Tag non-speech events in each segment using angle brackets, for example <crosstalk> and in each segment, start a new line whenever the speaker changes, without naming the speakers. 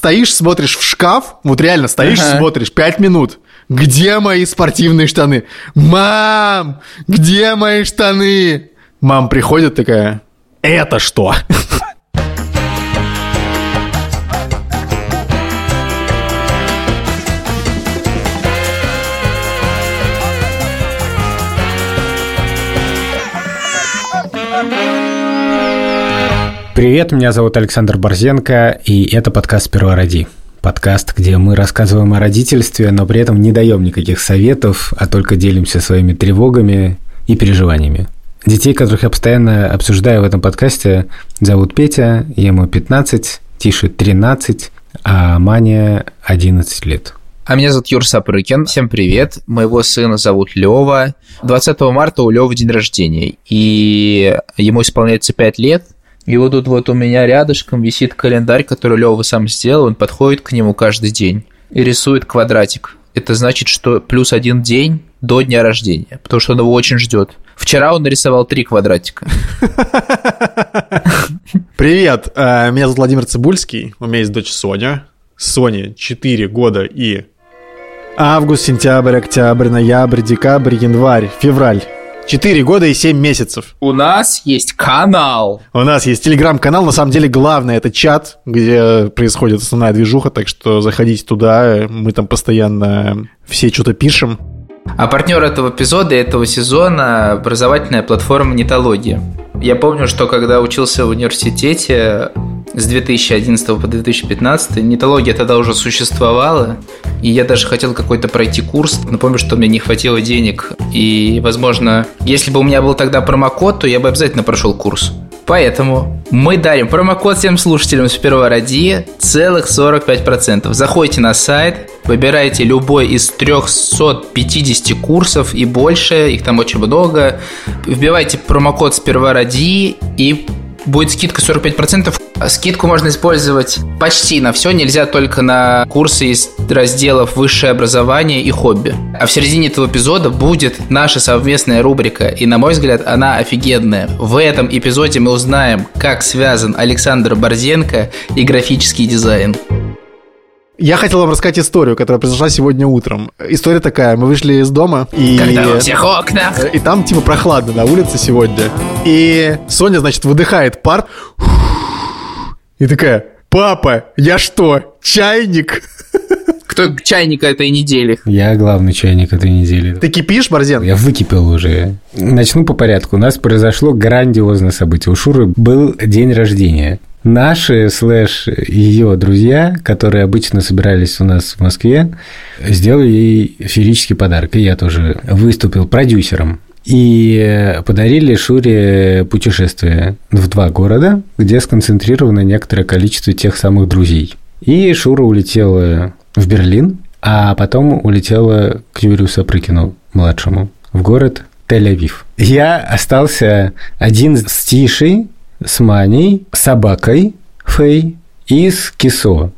стоишь, смотришь в шкаф, вот реально стоишь,
Ага.
смотришь 5 минут. Где мои спортивные штаны? Мам, где мои штаны? Мам приходит такая, это что?
Привет, меня зовут Александр Борзенко, и это подкаст «Сперва роди». Подкаст, где мы рассказываем о родительстве, но при этом не даем никаких советов, а только делимся своими тревогами и переживаниями. Детей, которых я постоянно обсуждаю в этом подкасте, зовут Петя, ему 15, Тише 13, а Мане 11 лет.
А меня зовут Юр Сапрыкин. Всем привет. Моего сына зовут Лева. 20 марта у Левы день рождения. И ему исполняется 5 лет. И вот тут вот у меня рядышком висит календарь, который Лева сам сделал. Он подходит к нему каждый день и рисует квадратик. Это значит, что плюс один день до дня рождения, потому что он его очень ждет. Вчера он нарисовал три квадратика. <laughs>
Привет, э, меня зовут Владимир Цибульский, у меня есть дочь Соня. Соне 4 года и август, сентябрь, октябрь, ноябрь, декабрь, январь, февраль. 4 года и 7 месяцев.
У нас есть канал.
У нас есть телеграм-канал, на самом деле главное это чат, где происходит основная движуха, так что заходите туда, мы там постоянно все что-то пишем.
А партнер этого эпизода и этого сезона – образовательная платформа «Нетология». Я помню, что когда учился в университете с 2011 по 2015, нетология тогда уже существовала, и я даже хотел какой-то пройти курс, но помню, что мне не хватило денег, и, возможно, если бы у меня был тогда промокод, то я бы обязательно прошел курс. Поэтому мы дарим промокод всем слушателям с первого ради целых 45%. Заходите на сайт, выбирайте любой из 350 курсов и больше, их там очень много. Вбивайте промокод сперва ради и будет скидка 45%. Скидку можно использовать почти на все, нельзя только на курсы из разделов высшее образование и хобби. А в середине этого эпизода будет наша совместная рубрика, и на мой взгляд она офигенная. В этом эпизоде мы узнаем, как связан Александр Борзенко и графический дизайн.
Я хотел вам рассказать историю, которая произошла сегодня утром. История такая, мы вышли из дома и...
Когда во всех окнах
И там типа прохладно на улице сегодня. И Соня, значит, выдыхает пар. И такая, папа, я что, чайник?
Кто чайника этой недели?
Я главный чайник этой недели.
Ты кипишь, Борзен?
Я выкипел уже. Начну по порядку. У нас произошло грандиозное событие. У Шуры был день рождения. Наши слэш ее друзья, которые обычно собирались у нас в Москве, сделали ей феерический подарок. И я тоже выступил продюсером. И подарили Шуре путешествие в два города, где сконцентрировано некоторое количество тех самых друзей. И Шура улетела в Берлин, а потом улетела к Юрию Сапрыкину, младшему, в город Тель-Авив. Я остался один с Тишей, с Маней, собакой Фей и с Кисо,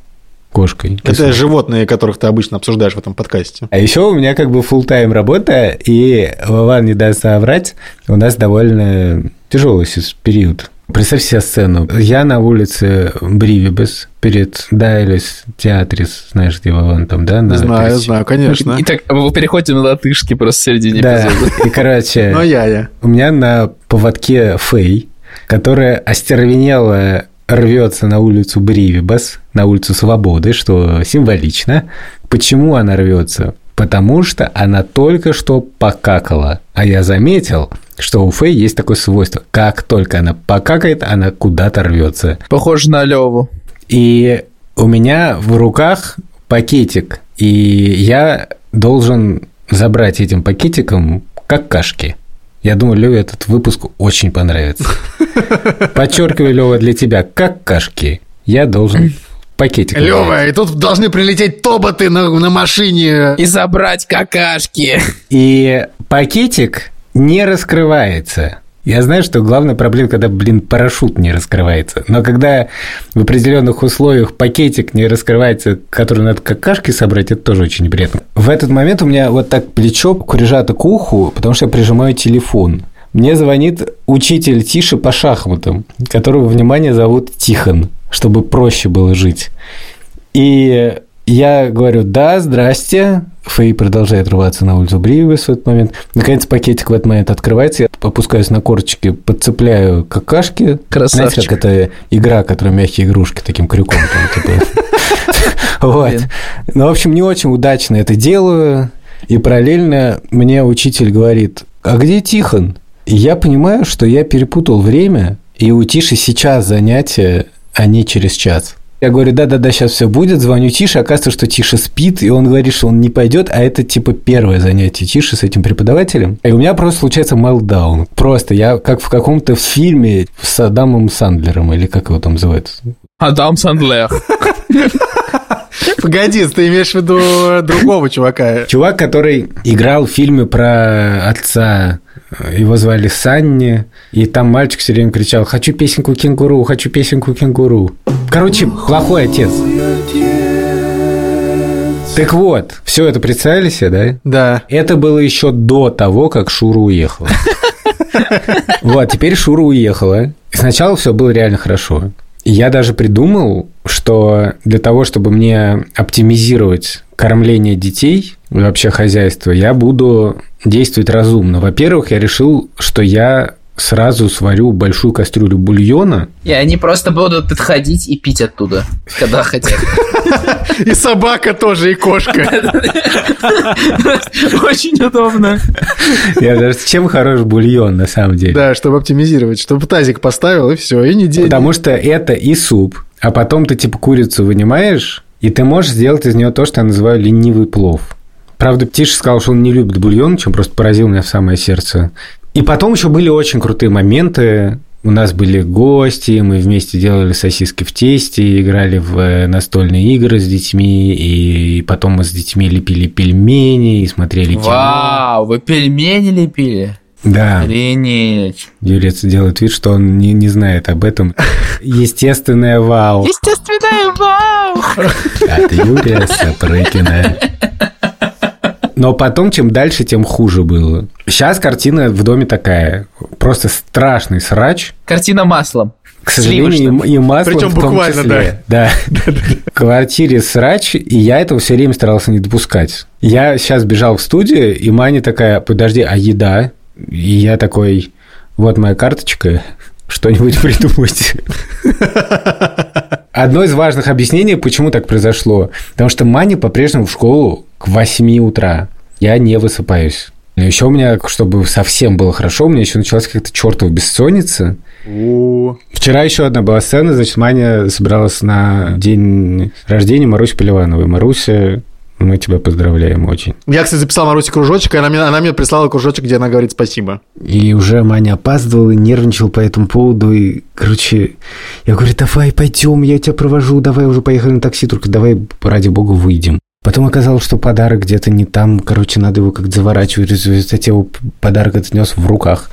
кошкой.
Это
Кисо.
животные, которых ты обычно обсуждаешь в этом подкасте.
А еще у меня как бы full тайм работа, и Вован не даст соврать, у нас довольно тяжелый сейчас период. Представь себе сцену. Я на улице Бривибес перед Дайлис Театрис, знаешь, где Вован там, да? на
знаю,
пересечении?
знаю, конечно.
Итак, мы переходим на латышский просто в середине
Да,
эпизода.
и, короче,
Но я, я.
у меня на поводке Фей, которая остервенело рвется на улицу Бривибас, на улицу Свободы, что символично. Почему она рвется? Потому что она только что покакала. А я заметил, что у Фей есть такое свойство. Как только она покакает, она куда-то рвется.
Похоже на Леву.
И у меня в руках пакетик, и я должен забрать этим пакетиком какашки. Я думаю, Леве этот выпуск очень понравится. <laughs> Подчеркиваю, Лева, для тебя какашки. Я должен пакетик.
Лева, и тут должны прилететь тоботы на, на машине.
И забрать какашки.
И пакетик не раскрывается. Я знаю, что главная проблема, когда, блин, парашют не раскрывается. Но когда в определенных условиях пакетик не раскрывается, который надо какашки собрать, это тоже очень неприятно. В этот момент у меня вот так плечо прижато к уху, потому что я прижимаю телефон. Мне звонит учитель Тиши по шахматам, которого, внимание, зовут Тихон, чтобы проще было жить. И я говорю, да, здрасте. Фэй продолжает рваться на улицу Бривис в этот момент. Наконец пакетик в этот момент открывается, я опускаюсь на корточки, подцепляю какашки.
Красавчик.
Знаете, как это игра, которая мягкие игрушки таким крюком. типа. <laughs> Вот. Ну, в общем, не очень удачно это делаю. И параллельно мне учитель говорит, а где Тихон? И я понимаю, что я перепутал время, и у Тиши сейчас занятия, а не через час. Я говорю, да-да-да, сейчас все будет, звоню Тише, оказывается, что Тиша спит, и он говорит, что он не пойдет, а это типа первое занятие Тиши с этим преподавателем. И у меня просто случается мелдаун. Просто я как в каком-то фильме с Адамом Сандлером, или как его там называют?
Адам Сандлер.
Погоди, ты имеешь в виду другого чувака.
Чувак, который играл в фильме про отца, его звали Санни, и там мальчик все время кричал «Хочу песенку кенгуру, хочу песенку кенгуру». Короче, плохой отец. Так вот, все это представили себе, да?
Да.
Это было еще до того, как Шура уехала. <laughs> Вот, теперь Шура уехала. Сначала все было реально хорошо. Я даже придумал, что для того, чтобы мне оптимизировать кормление детей, и вообще хозяйство, я буду действовать разумно. Во-первых, я решил, что я сразу сварю большую кастрюлю бульона.
И они просто будут подходить и пить оттуда, когда хотят. <laughs>
И собака тоже, и кошка. <laughs>
Очень удобно.
Я даже чем хорош бульон, на самом деле.
Да, чтобы оптимизировать, чтобы тазик поставил, и все, и не день.
Потому что это и суп, а потом ты типа курицу вынимаешь, и ты можешь сделать из нее то, что я называю ленивый плов. Правда, Птиша сказал, что он не любит бульон, чем просто поразил меня в самое сердце. И потом еще были очень крутые моменты. У нас были гости, мы вместе делали сосиски в тесте, играли в э, настольные игры с детьми, и потом мы с детьми лепили пельмени и смотрели кино.
Вау, вы пельмени лепили?
Да,
Охренеть.
Юрец делает вид, что он не, не знает об этом. <laughs> Естественное вау.
Естественное вау. <laughs>
От Юрия Сапрыкина. <laughs> Но потом, чем дальше, тем хуже было. Сейчас картина в доме такая. Просто страшный срач.
Картина маслом.
К сожалению, и, и маслом
Причем
в том
буквально,
числе. <laughs> Да. В квартире срач, и я этого все время старался не допускать. Я сейчас бежал в студию, и Маня такая, подожди, а еда? И я такой, вот моя карточка, <laughs> что-нибудь придумать. <laughs> Одно из важных объяснений, почему так произошло. Потому что Маня по-прежнему в школу к 8 утра. Я не высыпаюсь. Но еще у меня, чтобы совсем было хорошо, у меня еще началась какая-то чертова бессонница. Вчера еще одна была сцена, значит, Маня собиралась на день рождения Маруси Поливановой. Маруся, мы тебя поздравляем очень.
Я, кстати, записал Марусе кружочек, и она мне, она мне прислала кружочек, где она говорит спасибо.
И уже Маня опаздывал и нервничал по этому поводу. И, короче, я говорю, давай, пойдем, я тебя провожу, давай уже поехали на такси, только давай, ради бога, выйдем. Потом оказалось, что подарок где-то не там, короче, надо его как-то заворачивать. В результате его подарок отнес в руках.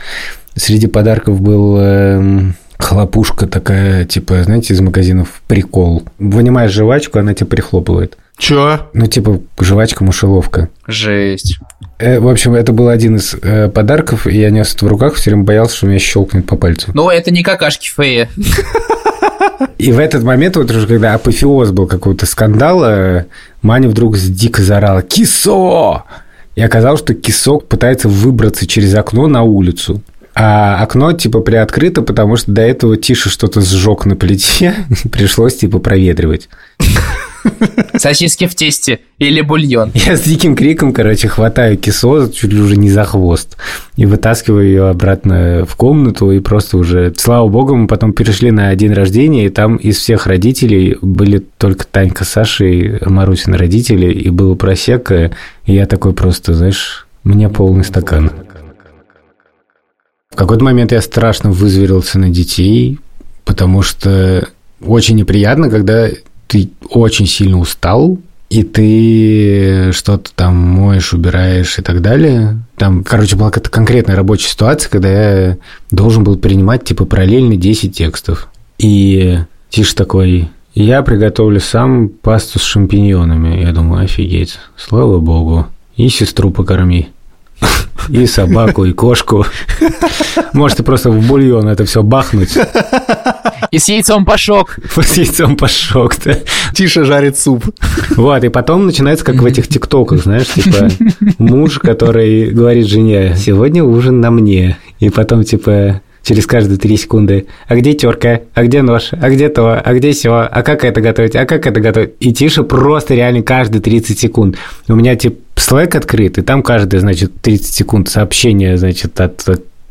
Среди подарков был эм, хлопушка такая, типа, знаете, из магазинов прикол. Вынимаешь жвачку, она тебя прихлопывает.
Чё?
Ну, типа, жвачка-мышеловка.
Жесть.
Э, в общем, это был один из э, подарков, и я нес это в руках, все время боялся, что меня щелкнет по пальцу.
Ну, это не какашки Фея. <laughs>
И в этот момент, вот уже когда апофеоз был какого-то скандала, Маня вдруг дико заорала «Кисо!» И оказалось, что кисок пытается выбраться через окно на улицу. А окно, типа, приоткрыто, потому что до этого Тише что-то сжег на плите, <laughs> пришлось, типа, проветривать.
Сосиски в тесте или бульон. <laughs>
Я с диким криком, короче, хватаю кисо чуть ли уже не за хвост и вытаскиваю ее обратно в комнату, и просто уже, слава богу, мы потом перешли на день рождения, и там из всех родителей были только Танька с Сашей, Марусин родители, и было просека, и я такой просто, знаешь, мне полный стакан. В какой-то момент я страшно вызверился на детей, потому что очень неприятно, когда ты очень сильно устал, и ты что-то там моешь, убираешь и так далее. Там, короче, была какая-то конкретная рабочая ситуация, когда я должен был принимать, типа, параллельно 10 текстов. И Тиш такой, я приготовлю сам пасту с шампиньонами. Я думаю, офигеть, слава богу. И сестру покорми. И собаку, и кошку. Можете просто в бульон это все бахнуть.
И с яйцом пошок.
С яйцом пошок, да.
Тише жарит суп.
Вот, и потом начинается, как в этих тиктоках, знаешь, типа муж, который говорит жене, сегодня ужин на мне. И потом, типа, через каждые три секунды. А где терка? А где нож? А где то? А где все? А как это готовить? А как это готовить? И тише просто реально каждые 30 секунд. У меня типа Slack открыт, и там каждые, значит, 30 секунд сообщение, значит, от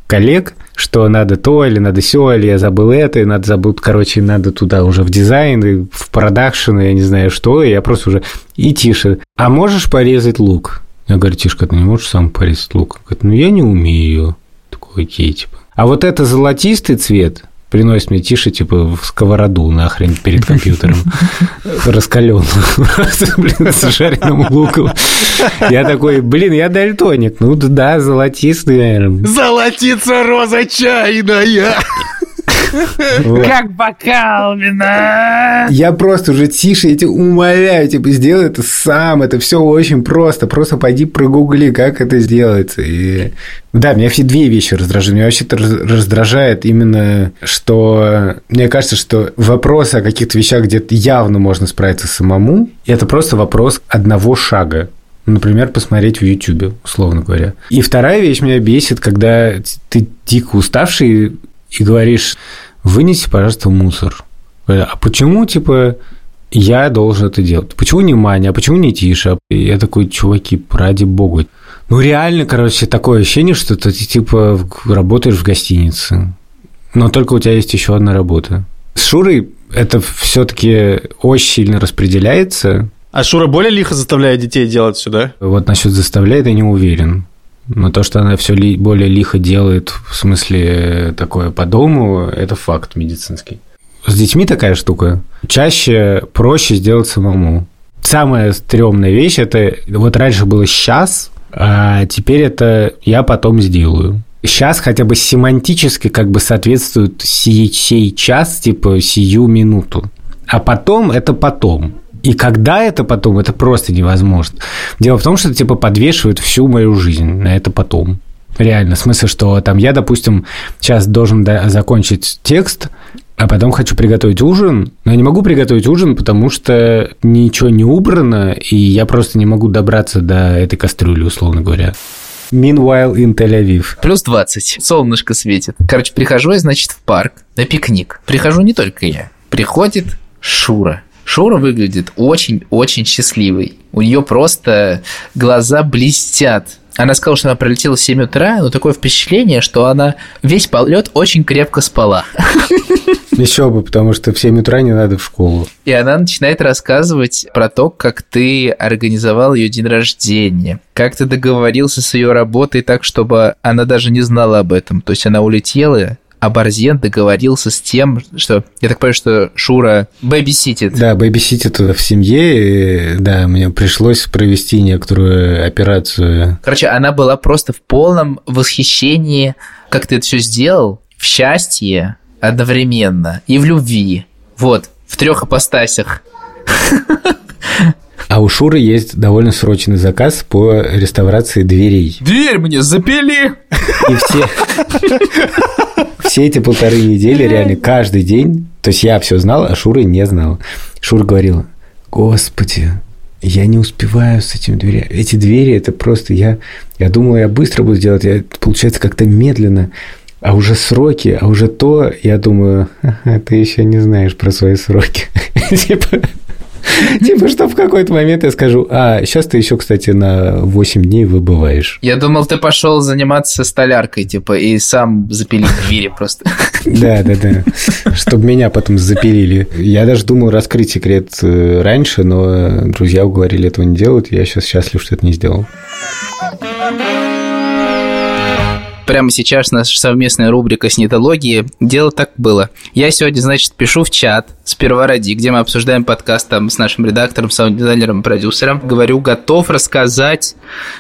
коллег, что надо то, или надо все, или я забыл это, и надо забыл, короче, надо туда уже в дизайн, и в продакшн, и я не знаю что, и я просто уже... И тише. А можешь порезать лук? Я говорю, Тишка, ты не можешь сам порезать лук? Говорит, ну я не умею. Такой, окей, типа. А вот это золотистый цвет приносит мне тише, типа, в сковороду нахрен перед компьютером. <laughs> Раскаленную. <laughs> Блин, с жареным луком. Я такой, блин, я дальтоник. Ну да, золотистый, наверное.
Золотится роза чайная.
Как бокал вина.
Я просто уже тише, я тебя умоляю, типа, сделай это сам, это все очень просто, просто пойди прогугли, как это сделается. И... Да, меня все две вещи раздражают. Меня вообще раздражает именно, что мне кажется, что вопрос о каких-то вещах, где явно можно справиться самому, это просто вопрос одного шага. Например, посмотреть в YouTube, условно говоря. И вторая вещь меня бесит, когда ты дико уставший и говоришь, вынеси, пожалуйста, мусор. А почему, типа, я должен это делать? Почему не Маня? А почему не Тиша? И я такой, чуваки, ради бога. Ну, реально, короче, такое ощущение, что ты, типа, работаешь в гостинице, но только у тебя есть еще одна работа. С Шурой это все-таки очень сильно распределяется.
А Шура более лихо заставляет детей делать сюда?
Вот насчет заставляет я не уверен. Но то, что она все ли, более лихо делает, в смысле такое по дому, это факт медицинский. С детьми такая штука. Чаще проще сделать самому. Самая стрёмная вещь – это вот раньше было «сейчас», а теперь это «я потом сделаю». Сейчас хотя бы семантически как бы соответствует сей, сей час, типа сию минуту. А потом – это потом. И когда это потом, это просто невозможно. Дело в том, что типа подвешивают всю мою жизнь на это потом. Реально, в смысле, что там я, допустим, сейчас должен закончить текст, а потом хочу приготовить ужин, но я не могу приготовить ужин, потому что ничего не убрано, и я просто не могу добраться до этой кастрюли, условно говоря. Meanwhile in Тель-Авив.
Плюс 20. Солнышко светит. Короче, прихожу я, значит, в парк на пикник. Прихожу не только я. Приходит Шура. Шура выглядит очень-очень счастливой. У нее просто глаза блестят. Она сказала, что она пролетела в 7 утра, но такое впечатление, что она весь полет очень крепко спала.
Еще бы, потому что в 7 утра не надо в школу.
И она начинает рассказывать про то, как ты организовал ее день рождения, как ты договорился с ее работой так, чтобы она даже не знала об этом. То есть она улетела, а Борзен договорился с тем, что, я так понимаю, что Шура бэбиситит.
Да, бэбиситит в семье, и, да, мне пришлось провести некоторую операцию.
Короче, она была просто в полном восхищении, как ты это все сделал, в счастье одновременно и в любви. Вот, в трех апостасях. <laughs>
А у Шуры есть довольно срочный заказ по реставрации дверей.
Дверь мне запили!
И все все эти полторы недели реально каждый день, то есть я все знал, а Шура не знал. Шура говорила, господи, я не успеваю с этими дверями. Эти двери, это просто я... Я думал, я быстро буду делать, я, получается как-то медленно. А уже сроки, а уже то, я думаю, ты еще не знаешь про свои сроки. <laughs> Типа, <laughs> Типа, что в какой-то момент я скажу, а, сейчас ты еще, кстати, на 8 дней выбываешь.
Я думал, ты пошел заниматься столяркой, типа, и сам запилить двери просто. <laughs>
Да, да, да. Чтобы меня потом запилили. Я даже думал раскрыть секрет э, раньше, но друзья уговорили этого не делать, я сейчас счастлив, что это не сделал
прямо сейчас наша совместная рубрика снитологии. Дело так было. Я сегодня, значит, пишу в чат сперва ради, где мы обсуждаем подкаст там с нашим редактором, саунд-дизайнером, продюсером. Говорю, готов рассказать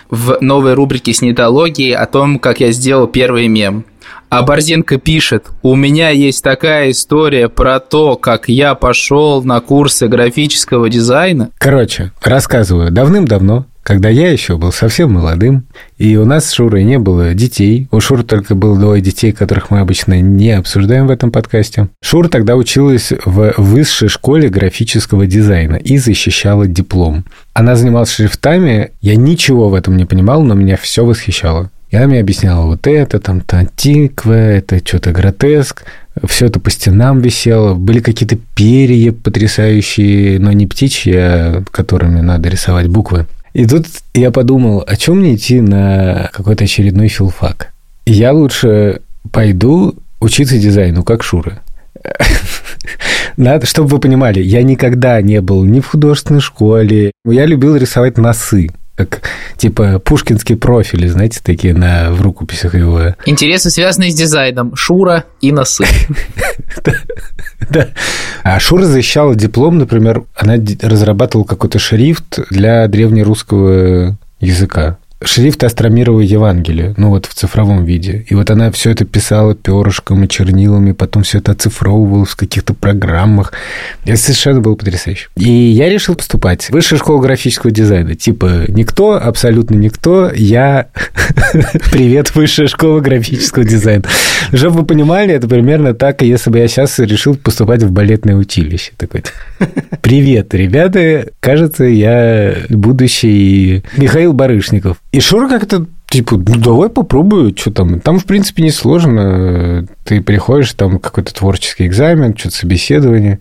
в новой рубрике снитологии о том, как я сделал первый мем. А Борзенко пишет, у меня есть такая история про то, как я пошел на курсы графического дизайна.
Короче, рассказываю. Давным-давно когда я еще был совсем молодым, и у нас с Шурой не было детей. У Шуры только было двое детей, которых мы обычно не обсуждаем в этом подкасте. Шура тогда училась в высшей школе графического дизайна и защищала диплом. Она занималась шрифтами, я ничего в этом не понимал, но меня все восхищало. И она мне объясняла, вот это там тантиква, это что-то гротеск, все это по стенам висело, были какие-то перья потрясающие, но не птичьи, а которыми надо рисовать буквы. И тут я подумал, о чем мне идти на какой-то очередной филфак? Я лучше пойду учиться дизайну, как Шура. <laughs> Надо, чтобы вы понимали, я никогда не был ни в художественной школе. Я любил рисовать носы как типа пушкинские профили, знаете, такие на, в рукописях его.
Интересы, связанные с дизайном. Шура и носы. <laughs>
Да. А Шура защищала диплом, например, она разрабатывала какой-то шрифт для древнерусского языка шрифт Астромирова Евангелия, ну вот в цифровом виде. И вот она все это писала перышком и чернилами, потом все это оцифровывала в каких-то программах. Это совершенно было потрясающе. И я решил поступать. Высшая школа графического дизайна. Типа никто, абсолютно никто. Я... <laughs> Привет, высшая школа графического дизайна. Чтобы вы понимали, это примерно так, если бы я сейчас решил поступать в балетное училище. Такой, привет, ребята. Кажется, я будущий Михаил Барышников. И Шура как-то типа, ну давай попробую, что там. Там, в принципе, не сложно. Ты приходишь, там какой-то творческий экзамен, что-то собеседование.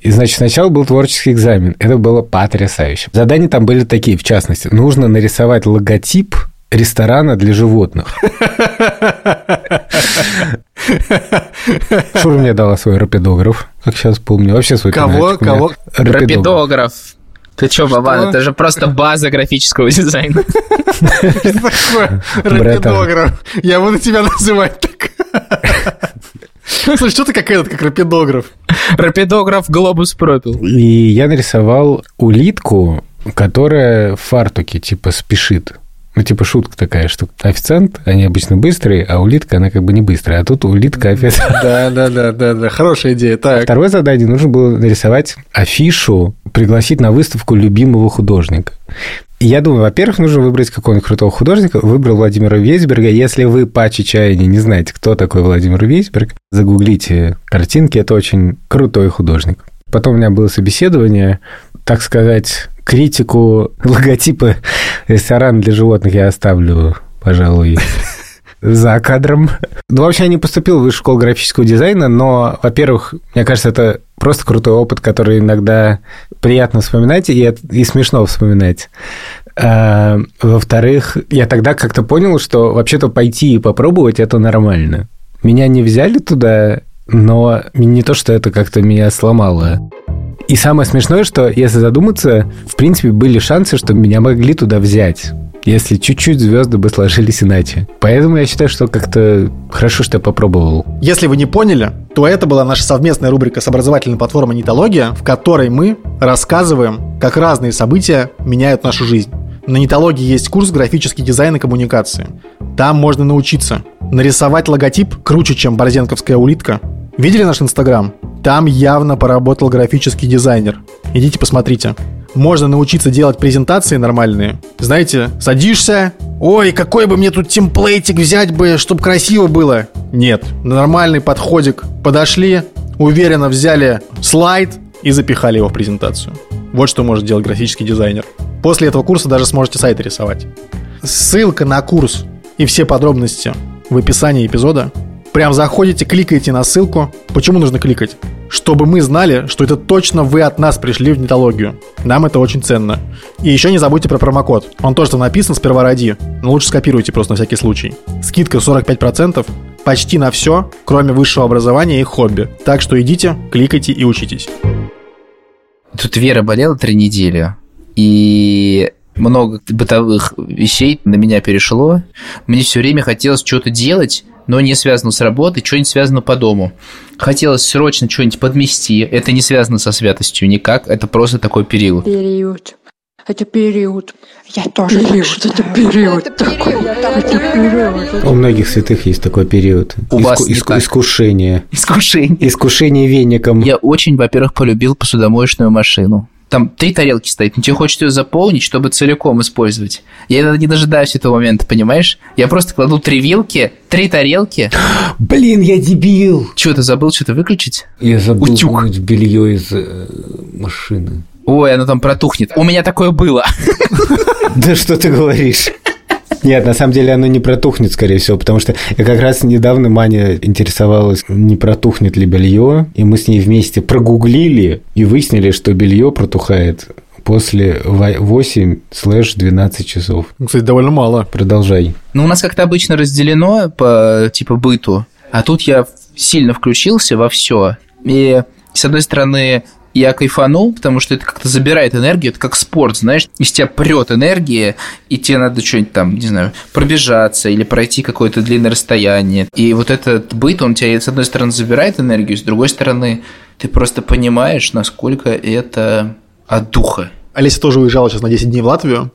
И, значит, сначала был творческий экзамен. Это было потрясающе. Задания там были такие, в частности. Нужно нарисовать логотип ресторана для животных. <laughs> Шура мне дала свой рапидограф, как сейчас помню. Вообще свой
Кого? Кого?
Рапидограф. Ты чё, Бабан, это же просто <laughs> база графического дизайна.
Что такое рапидограф? Я буду тебя называть так. Слушай, что ты как этот, как рапидограф?
Рапидограф глобус пропил.
И я нарисовал улитку, которая в фартуке, типа, спешит. Ну, типа шутка такая, что официант, они обычно быстрые, а улитка, она как бы не быстрая, а тут улитка официант. <laughs>
Да, да, да, да, да, хорошая идея. Так.
Второе задание нужно было нарисовать афишу, пригласить на выставку любимого художника. Я думаю, во-первых, нужно выбрать какого-нибудь крутого художника. Выбрал Владимира Вейсберга. Если вы по чаяния не знаете, кто такой Владимир Вейсберг, загуглите картинки. Это очень крутой художник. Потом у меня было собеседование, так сказать, критику логотипа ресторана для животных я оставлю, пожалуй, <laughs> за кадром. Ну, вообще, я не поступил в высшую школу графического дизайна, но, во-первых, мне кажется, это просто крутой опыт, который иногда приятно вспоминать и, и смешно вспоминать. А, во-вторых, я тогда как-то понял, что вообще-то пойти и попробовать это нормально. Меня не взяли туда, но не то, что это как-то меня сломало. И самое смешное, что, если задуматься, в принципе, были шансы, что меня могли туда взять если чуть-чуть звезды бы сложились иначе. Поэтому я считаю, что как-то хорошо, что я попробовал.
Если вы не поняли, то это была наша совместная рубрика с образовательной платформой «Нитология», в которой мы рассказываем, как разные события меняют нашу жизнь. На Нитологии есть курс графический дизайн и коммуникации. Там можно научиться нарисовать логотип круче, чем борзенковская улитка. Видели наш Инстаграм? Там явно поработал графический дизайнер. Идите посмотрите. Можно научиться делать презентации нормальные. Знаете, садишься, ой, какой бы мне тут темплейтик взять бы, чтобы красиво было. Нет, нормальный подходик. Подошли, уверенно взяли слайд и запихали его в презентацию. Вот что может делать графический дизайнер. После этого курса даже сможете сайты рисовать. Ссылка на курс и все подробности в описании эпизода. Прям заходите, кликаете на ссылку. Почему нужно кликать? Чтобы мы знали, что это точно вы от нас пришли в нетологию. Нам это очень ценно. И еще не забудьте про промокод. Он тоже там написан, сперва ради. Но лучше скопируйте просто на всякий случай. Скидка 45%, почти на все, кроме высшего образования и хобби. Так что идите, кликайте и учитесь.
Тут Вера болела три недели. И много бытовых вещей на меня перешло. Мне все время хотелось что-то делать, но не связано с работой, что-нибудь связано по дому. Хотелось срочно что-нибудь подмести. Это не связано со святостью никак, это просто такой период.
Период. Это период. Я тоже период. Это период. Это период. Это
период. У многих святых есть такой период.
У Иску, вас
иску, искушение.
Искушение.
Искушение веником.
Я очень, во-первых, полюбил посудомоечную машину. Там три тарелки стоит, но тебе хочется ее заполнить, чтобы целиком использовать. Я иногда не дожидаюсь этого момента, понимаешь? Я просто кладу три вилки, три тарелки. <gasps>
Блин, я дебил!
Что, ты забыл что-то выключить?
Я забыл
Утюг.
белье из э, машины.
Ой, оно там протухнет. У меня такое было. <laughs>
Да что ты говоришь? Нет, на самом деле оно не протухнет, скорее всего, потому что я как раз недавно Маня интересовалась, не протухнет ли белье, и мы с ней вместе прогуглили и выяснили, что белье протухает после 8-12 часов.
Ну, Кстати, довольно мало.
Продолжай.
Ну, у нас как-то обычно разделено по типа быту, а тут я сильно включился во все. И, с одной стороны, я кайфанул, потому что это как-то забирает энергию, это как спорт, знаешь, из тебя прет энергия, и тебе надо что-нибудь там, не знаю, пробежаться или пройти какое-то длинное расстояние. И вот этот быт, он тебя, с одной стороны, забирает энергию, с другой стороны, ты просто понимаешь, насколько это от духа.
Олеся тоже уезжала сейчас на 10 дней в Латвию.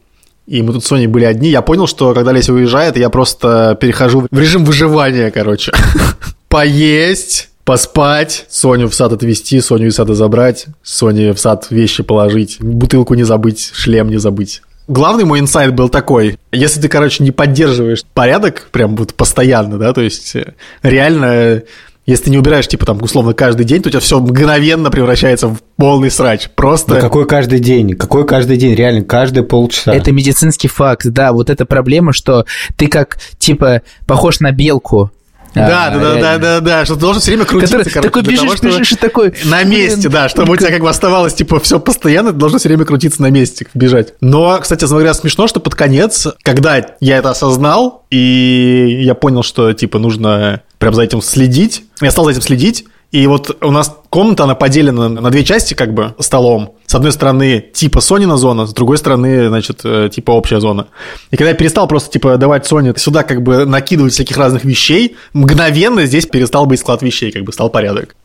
И мы тут с Соней были одни. Я понял, что когда Олеся уезжает, я просто перехожу в режим выживания, короче. <laughs> Поесть, поспать, Соню в сад отвезти, Соню из сада забрать, Соне в сад вещи положить, бутылку не забыть, шлем не забыть. Главный мой инсайт был такой, если ты, короче, не поддерживаешь порядок прям вот постоянно, да, то есть э, реально, если ты не убираешь, типа, там, условно, каждый день, то у тебя все мгновенно превращается в полный срач. Просто...
Да какой каждый день? Какой каждый день? Реально, каждые полчаса.
Это медицинский факт, да, вот эта проблема, что ты как, типа, похож на белку.
Да, да, да, да, да, да, что ты должен все время крутиться,
Который
короче,
такой бежишь,
того, чтобы
бежишь и такой...
на месте, да, чтобы у тебя как бы оставалось, типа, все постоянно, ты должен все время крутиться на месте, бежать. Но, кстати, говоря, смешно, что под конец, когда я это осознал, и я понял, что, типа, нужно прям за этим следить, я стал за этим следить, и вот у нас комната, она поделена на две части, как бы, столом. С одной стороны, типа Сонина зона, с другой стороны, значит, э, типа общая зона. И когда я перестал просто, типа, давать Соне сюда, как бы, накидывать всяких разных вещей, мгновенно здесь перестал быть склад вещей, как бы, стал порядок.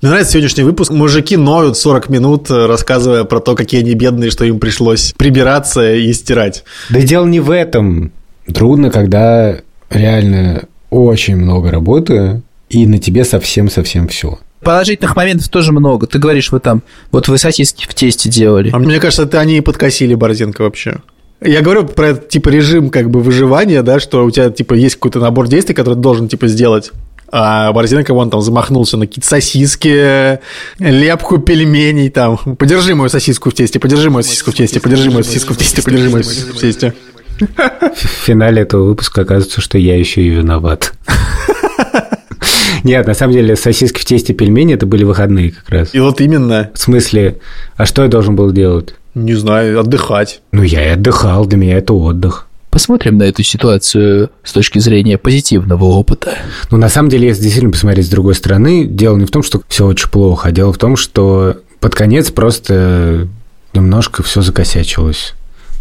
Мне нравится сегодняшний выпуск. Мужики ноют 40 минут, э, рассказывая про то, какие они бедные, что им пришлось прибираться и стирать.
Да дело не в этом. Трудно, когда реально очень много работы, и на тебе совсем-совсем все.
Положительных моментов тоже много. Ты говоришь, вы там, вот вы сосиски в тесте делали.
А мне кажется, это они и подкосили Борзенко вообще. Я говорю про этот, типа, режим, как бы, выживания, да, что у тебя, типа, есть какой-то набор действий, который ты должен, типа, сделать. А Борзенко, вон там замахнулся на какие-то сосиски, лепку пельменей там. Подержи мою сосиску в тесте, подержи мою сосиску в тесте, подержи мою сосиску в тесте, подержи мою сосиску в тесте.
В финале этого выпуска оказывается, что я еще и виноват. <laughs> <laughs> Нет, на самом деле сосиски в тесте пельмени это были выходные как раз.
И вот именно,
В смысле, а что я должен был делать?
не знаю, отдыхать.
Ну, я и отдыхал, для меня это отдых.
Посмотрим на эту ситуацию с точки зрения позитивного опыта.
Ну, на самом деле, если действительно посмотреть с другой стороны, дело не в том, что все очень плохо, а дело в том, что под конец просто немножко все закосячилось.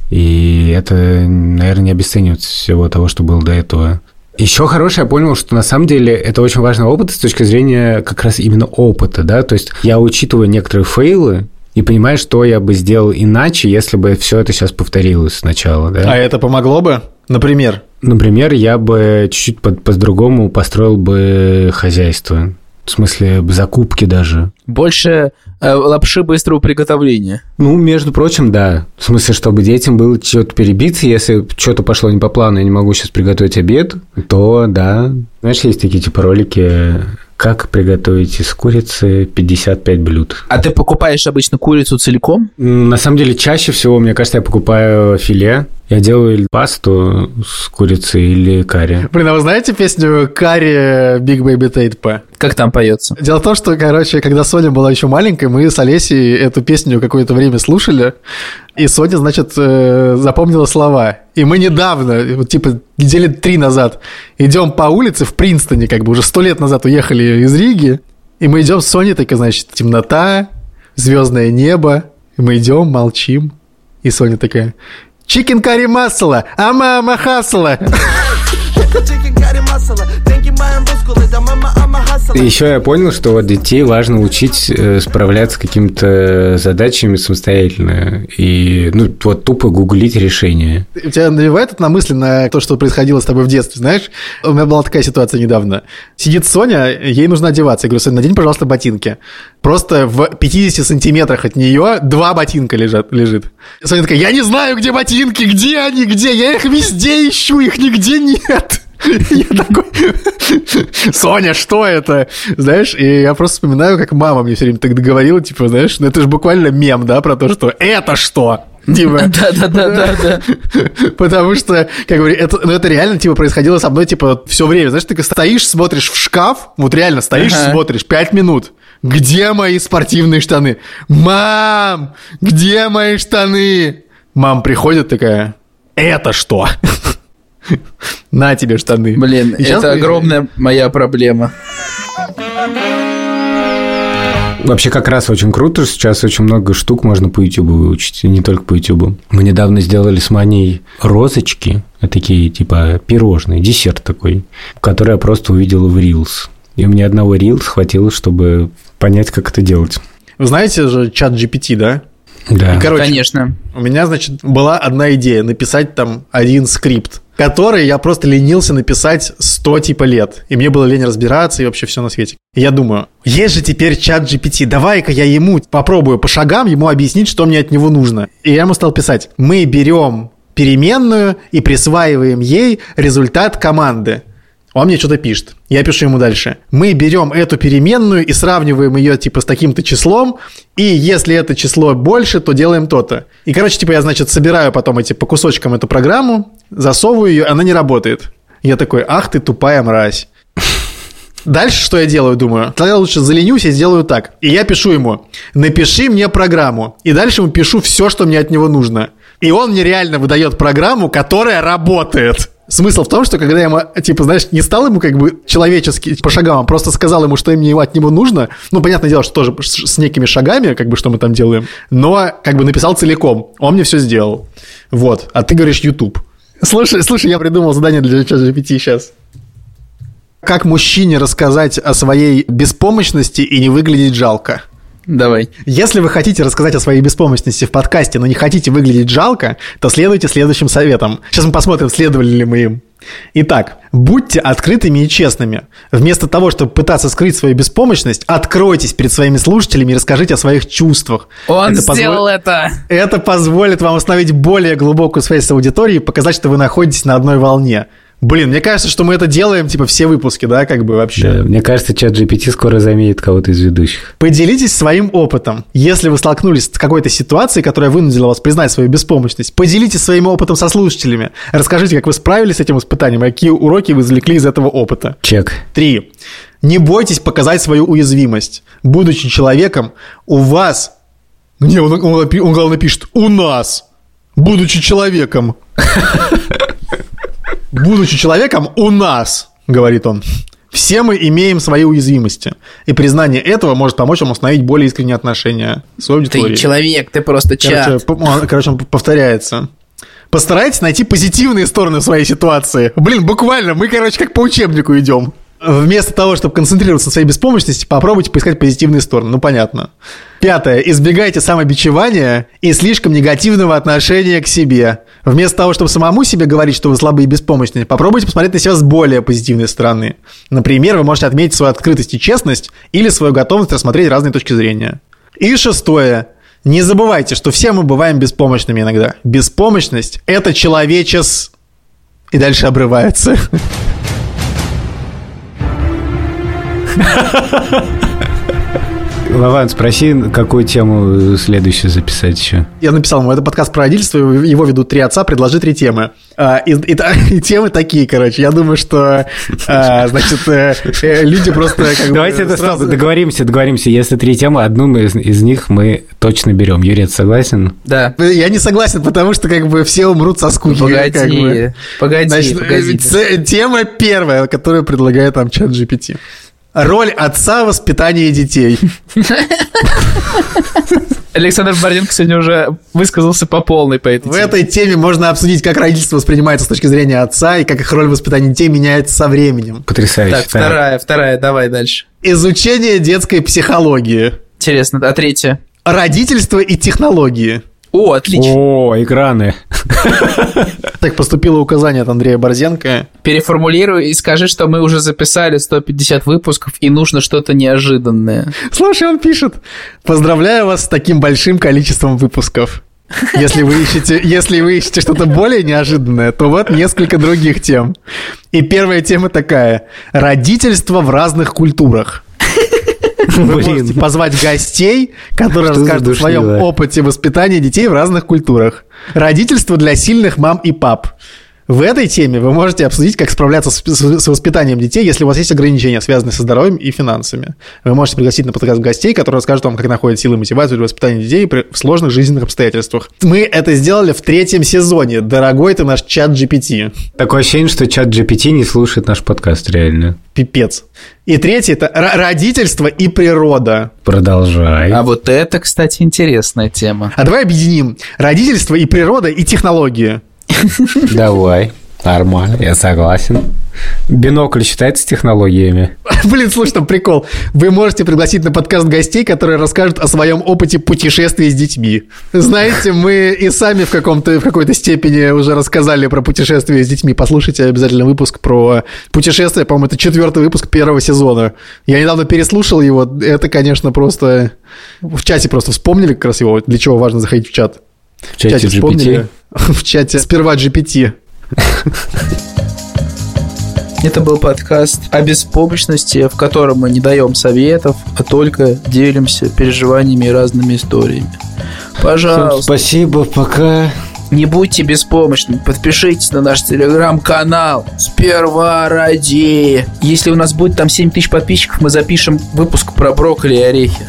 И это, наверное, не обесценивает всего того, что было до этого. Еще хорошее, я понял, что на самом деле это очень важный опыт с точки зрения как раз именно опыта, да, то есть я учитываю некоторые фейлы и понимаю, что я бы сделал иначе, если бы все это сейчас повторилось сначала, да.
А это помогло бы? Например,
Например, я бы чуть-чуть по- по-другому построил бы хозяйство. В смысле, закупки даже.
Больше э, лапши быстрого приготовления.
Ну, между прочим, да. В смысле, чтобы детям было что-то перебиться, если что-то пошло не по плану, я не могу сейчас приготовить обед, то да. Знаешь, есть такие типа ролики, как приготовить из курицы 55 блюд.
А ты покупаешь обычно курицу целиком?
На самом деле, чаще всего, мне кажется, я покупаю филе. Я делаю или пасту с курицей или карри.
блин, а вы знаете песню Карри Big Baby Tate P?
Как там поется?
Дело в том, что, короче, когда Соня была еще маленькой, мы с Олесей эту песню какое-то время слушали, и Соня, значит, э, запомнила слова. И мы недавно, вот, типа, недели три назад, идем по улице в Принстоне, как бы уже сто лет назад уехали из Риги, и мы идем с Соней, такая, значит, темнота, звездное небо, и мы идем, молчим, и Соня такая, Чикен карри масла, а мама хасла.
Еще я понял, что вот детей важно учить э, справляться с какими-то задачами самостоятельно. И, ну, вот тупо гуглить решения.
У тебя навевает это на мысли на то, что происходило с тобой в детстве, знаешь? У меня была такая ситуация недавно. Сидит Соня, ей нужно одеваться. Я говорю, Соня, надень, пожалуйста, ботинки. Просто в 50 сантиметрах от нее два ботинка лежат, лежит. Соня такая, я не знаю, где ботинки, где они, где? Я их везде ищу, их нигде нет. Я такой, Соня, что это? Знаешь, и я просто вспоминаю, как мама мне все время так говорила, типа, знаешь, ну это же буквально мем, да, про то, что это что? Типа, <laughs>
Да, да, да, да, да.
Потому что, как говорю, это, ну, это реально, типа, происходило со мной, типа, все время. Знаешь, ты стоишь, смотришь в шкаф, вот реально стоишь,
Ага.
смотришь, пять минут. Где мои спортивные штаны? Мам, где мои штаны? Мам приходит такая, это что? <laughs> На тебе штаны.
Блин,
И
это огромная моя проблема.
Вообще как раз очень круто, что сейчас очень много штук можно по YouTube выучить, и не только по YouTube. Мы недавно сделали с Маней розочки, а такие типа пирожные, десерт такой, который я просто увидел в Reels. И мне одного Reels хватило, чтобы понять, как это делать.
Вы знаете же чат GPT, да?
Да.
И, короче,
Конечно.
У меня, значит, была одна идея написать там один скрипт, который я просто ленился написать 100 типа лет. И мне было лень разбираться и вообще все на свете. И я думаю, есть же теперь чат GPT, давай-ка я ему попробую по шагам ему объяснить, что мне от него нужно. И я ему стал писать, мы берем переменную и присваиваем ей результат команды. Он мне что-то пишет. Я пишу ему дальше. Мы берем эту переменную и сравниваем ее типа с таким-то числом, и если это число больше, то делаем то-то. И, короче, типа я, значит, собираю потом эти по кусочкам эту программу, засовываю ее, она не работает. Я такой, ах ты тупая мразь. Дальше что я делаю, думаю? Тогда лучше заленюсь и сделаю так. И я пишу ему, напиши мне программу. И дальше ему пишу все, что мне от него нужно. И он мне реально выдает программу, которая работает. Смысл в том, что когда я ему, типа, знаешь, не стал ему как бы человечески по шагам, а просто сказал ему, что мне от него нужно, ну, понятное дело, что тоже с некими шагами, как бы, что мы там делаем, но как бы написал целиком. Он мне все сделал. Вот. А ты говоришь YouTube. Слушай, слушай, я придумал задание для ChatGPT сейчас. Как мужчине рассказать о своей беспомощности и не выглядеть жалко?
Давай.
Если вы хотите рассказать о своей беспомощности в подкасте, но не хотите выглядеть жалко, то следуйте следующим советам. Сейчас мы посмотрим, следовали ли мы им. Итак, будьте открытыми и честными. Вместо того, чтобы пытаться скрыть свою беспомощность, откройтесь перед своими слушателями и расскажите о своих чувствах.
Он
Это позво-
сделал это.
Это позволит вам установить более глубокую связь с аудиторией и показать, что вы находитесь на одной волне. Блин, мне кажется, что мы это делаем, типа, все выпуски, да, как бы вообще.
Да, Мне кажется, чат GPT скоро заменит кого-то из ведущих.
Поделитесь своим опытом. Если вы столкнулись с какой-то ситуацией, которая вынудила вас признать свою беспомощность, поделитесь своим опытом со слушателями. Расскажите, как вы справились с этим испытанием, и какие уроки вы извлекли из этого опыта.
Чек.
Три. Не бойтесь показать свою уязвимость. Будучи человеком, у вас... Не, он, он, напи- он главное пишет «у нас». Будучи человеком. <laughs> Будучи человеком, у нас, говорит он. Все мы имеем свои уязвимости. И признание этого может помочь вам установить более искренние отношения с аудиторией.
Ты человек, ты просто
Короче,
чат.
по- он- короче, он повторяется. Постарайтесь найти позитивные стороны своей ситуации. Блин, буквально, мы, короче, как по учебнику идем. Вместо того, чтобы концентрироваться на своей беспомощности, попробуйте поискать позитивные стороны. Ну, понятно. Пятое. Избегайте самобичевания и слишком негативного отношения к себе. Вместо того, чтобы самому себе говорить, что вы слабые и беспомощные, попробуйте посмотреть на себя с более позитивной стороны. Например, вы можете отметить свою открытость и честность или свою готовность рассмотреть разные точки зрения. И шестое. Не забывайте, что все мы бываем беспомощными иногда. Беспомощность – это человечес... И дальше обрывается. <laughs>
Вован, спроси, какую тему следующую записать еще.
Я написал ему, это подкаст про родительство, его ведут три отца, предложи три темы. А, И, и <laughs> и темы такие, короче. Я думаю, что, а, значит, э, э, люди просто как бы
Давайте это
сразу-
договоримся, договоримся. Если три темы, одну мы из, из них мы точно берем. Юрец, согласен?
Да.
Я не согласен, потому что как бы все умрут со скуки.
Погоди,
как бы.
погоди,
Значит,
погоди.
э, ц- тема первая, которую предлагает там чат GPT. Роль отца в воспитании детей.
Александр Борденко сегодня уже высказался по полной по этой
В
теме.
этой теме можно обсудить, как родительство воспринимается с точки зрения отца и как их роль в воспитании детей меняется со временем.
Потрясающе.
Так, вторая, вторая, давай дальше.
Изучение детской психологии.
Интересно, а третья?
Родительство и технологии.
О, отлично.
О, экраны.
Так поступило указание от Андрея Борзенко.
Переформулируй и скажи, что мы уже записали 150 выпусков и нужно что-то неожиданное.
Слушай, он пишет. Поздравляю вас с таким большим количеством выпусков. Если вы ищете, если вы ищете что-то более неожиданное, то вот несколько других тем. И первая тема такая. Родительство в разных культурах. Можете позвать гостей, которые расскажут о своем опыте воспитания детей в разных культурах. Родительство для сильных мам и пап. В этой теме вы можете обсудить, как справляться с, с- с воспитанием детей, если у вас есть ограничения, связанные со здоровьем и финансами. Вы можете пригласить на подкаст гостей, которые расскажут вам, как находят силы и мотивацию для воспитания детей при в сложных жизненных обстоятельствах. Мы это сделали в третьем сезоне. Дорогой ты наш чат GPT.
Такое ощущение, что чат GPT не слушает наш подкаст, реально.
Пипец. И третий – это родительство и природа.
Продолжай.
А вот это, кстати, интересная тема.
А давай объединим родительство и природа и технологии. <laughs>
Давай. Нормально, я согласен. Бинокль считается технологиями. <laughs>
Блин, слушай, там прикол. Вы можете пригласить на подкаст гостей, которые расскажут о своем опыте путешествий с детьми. Знаете, мы и сами в, каком-то, в какой-то степени уже рассказали про путешествия с детьми. Послушайте обязательно выпуск про путешествия. По-моему, это четвертый выпуск первого сезона. Я недавно переслушал его. Это, конечно, просто... В чате просто вспомнили как раз его, для чего важно заходить в чат.
В чате GPT. <laughs>
В чате сперва GPT.
Это был подкаст о беспомощности, в котором мы не даем советов, а только делимся переживаниями и разными историями.
Всем
Пожалуйста,
спасибо, пока.
Не будьте беспомощными, подпишитесь на наш телеграм-канал «Сперва ради». Если у нас будет там 7 тысяч подписчиков, мы запишем выпуск про брокколи и орехи,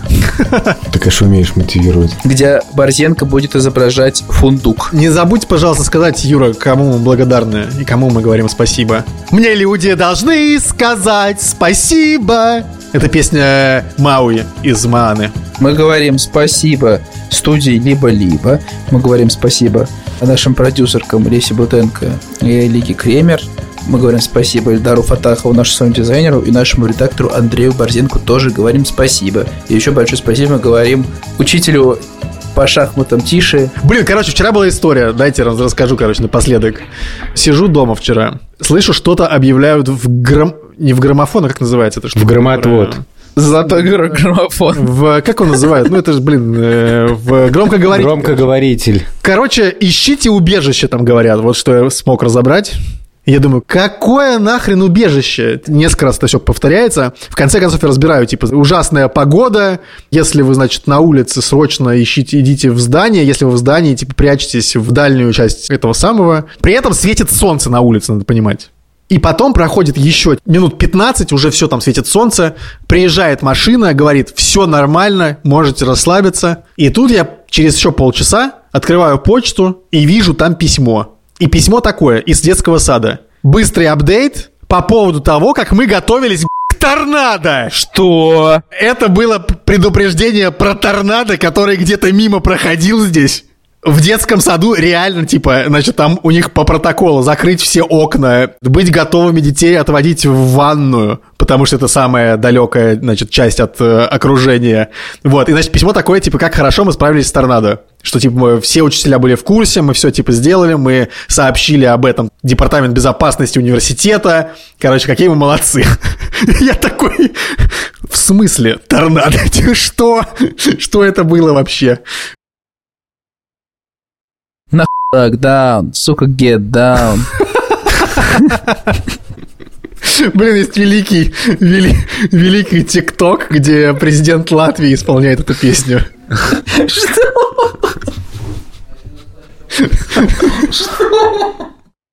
Ты, конечно, умеешь мотивировать.
где Борзенко будет изображать фундук.
Не забудь, пожалуйста, сказать, Юра, кому мы благодарны и кому мы говорим спасибо. Мне люди должны сказать спасибо. Это песня Мауи из Мааны.
Мы говорим спасибо студии «Либо-либо». Мы говорим спасибо нашим продюсеркам Лесе Бутенко и Лике Кремер. Мы говорим спасибо Эльдару Фатахову, нашему своему дизайнеру, и нашему редактору Андрею Борзенко тоже говорим спасибо. И еще большое спасибо мы говорим учителю по шахматам Тише.
Блин, короче, вчера была история. Дайте раз- расскажу, короче, напоследок. Сижу дома вчера. Слышу, что-то объявляют в грам... Не в граммофон, а как называется это?
В громоотвод.
Золотой гра- граммофон.
В... Как он называют? Ну, это же, блин, э, в громкоговоритель.
Громкоговоритель.
Короче, ищите убежище, там говорят. Вот что я смог разобрать. Я думаю, какое нахрен убежище? Несколько раз это все повторяется. В конце концов я разбираю, типа, ужасная погода. Если вы, значит, на улице, срочно ищите, идите в здание. Если вы в здании, типа, прячетесь в дальнюю часть этого самого. При этом светит солнце на улице, надо понимать. И потом проходит еще минут 15, уже все там светит солнце, приезжает машина, говорит, все нормально, можете расслабиться. И тут я через еще полчаса открываю почту и вижу там письмо. И письмо такое, из детского сада. Быстрый апдейт по поводу того, как мы готовились к торнадо.
Что?
Это было предупреждение про торнадо, который где-то мимо проходил здесь. В детском саду реально, типа, значит, там у них по протоколу закрыть все окна, быть готовыми детей отводить в ванную, потому что это самая далекая, значит, часть от э, окружения. Вот, и, значит, письмо такое, типа, как хорошо мы справились с торнадо. Что, типа, мы, все учителя были в курсе, мы все, типа, сделали, мы сообщили об этом Департамент безопасности университета. Короче, какие мы молодцы. <laughs> Я такой, в смысле торнадо? <laughs> Что? Что это было вообще?
Так, down, сука, get down.
Блин, есть великий, вели- великий ТикТок, где президент Латвии исполняет эту песню.
Что? <laughs>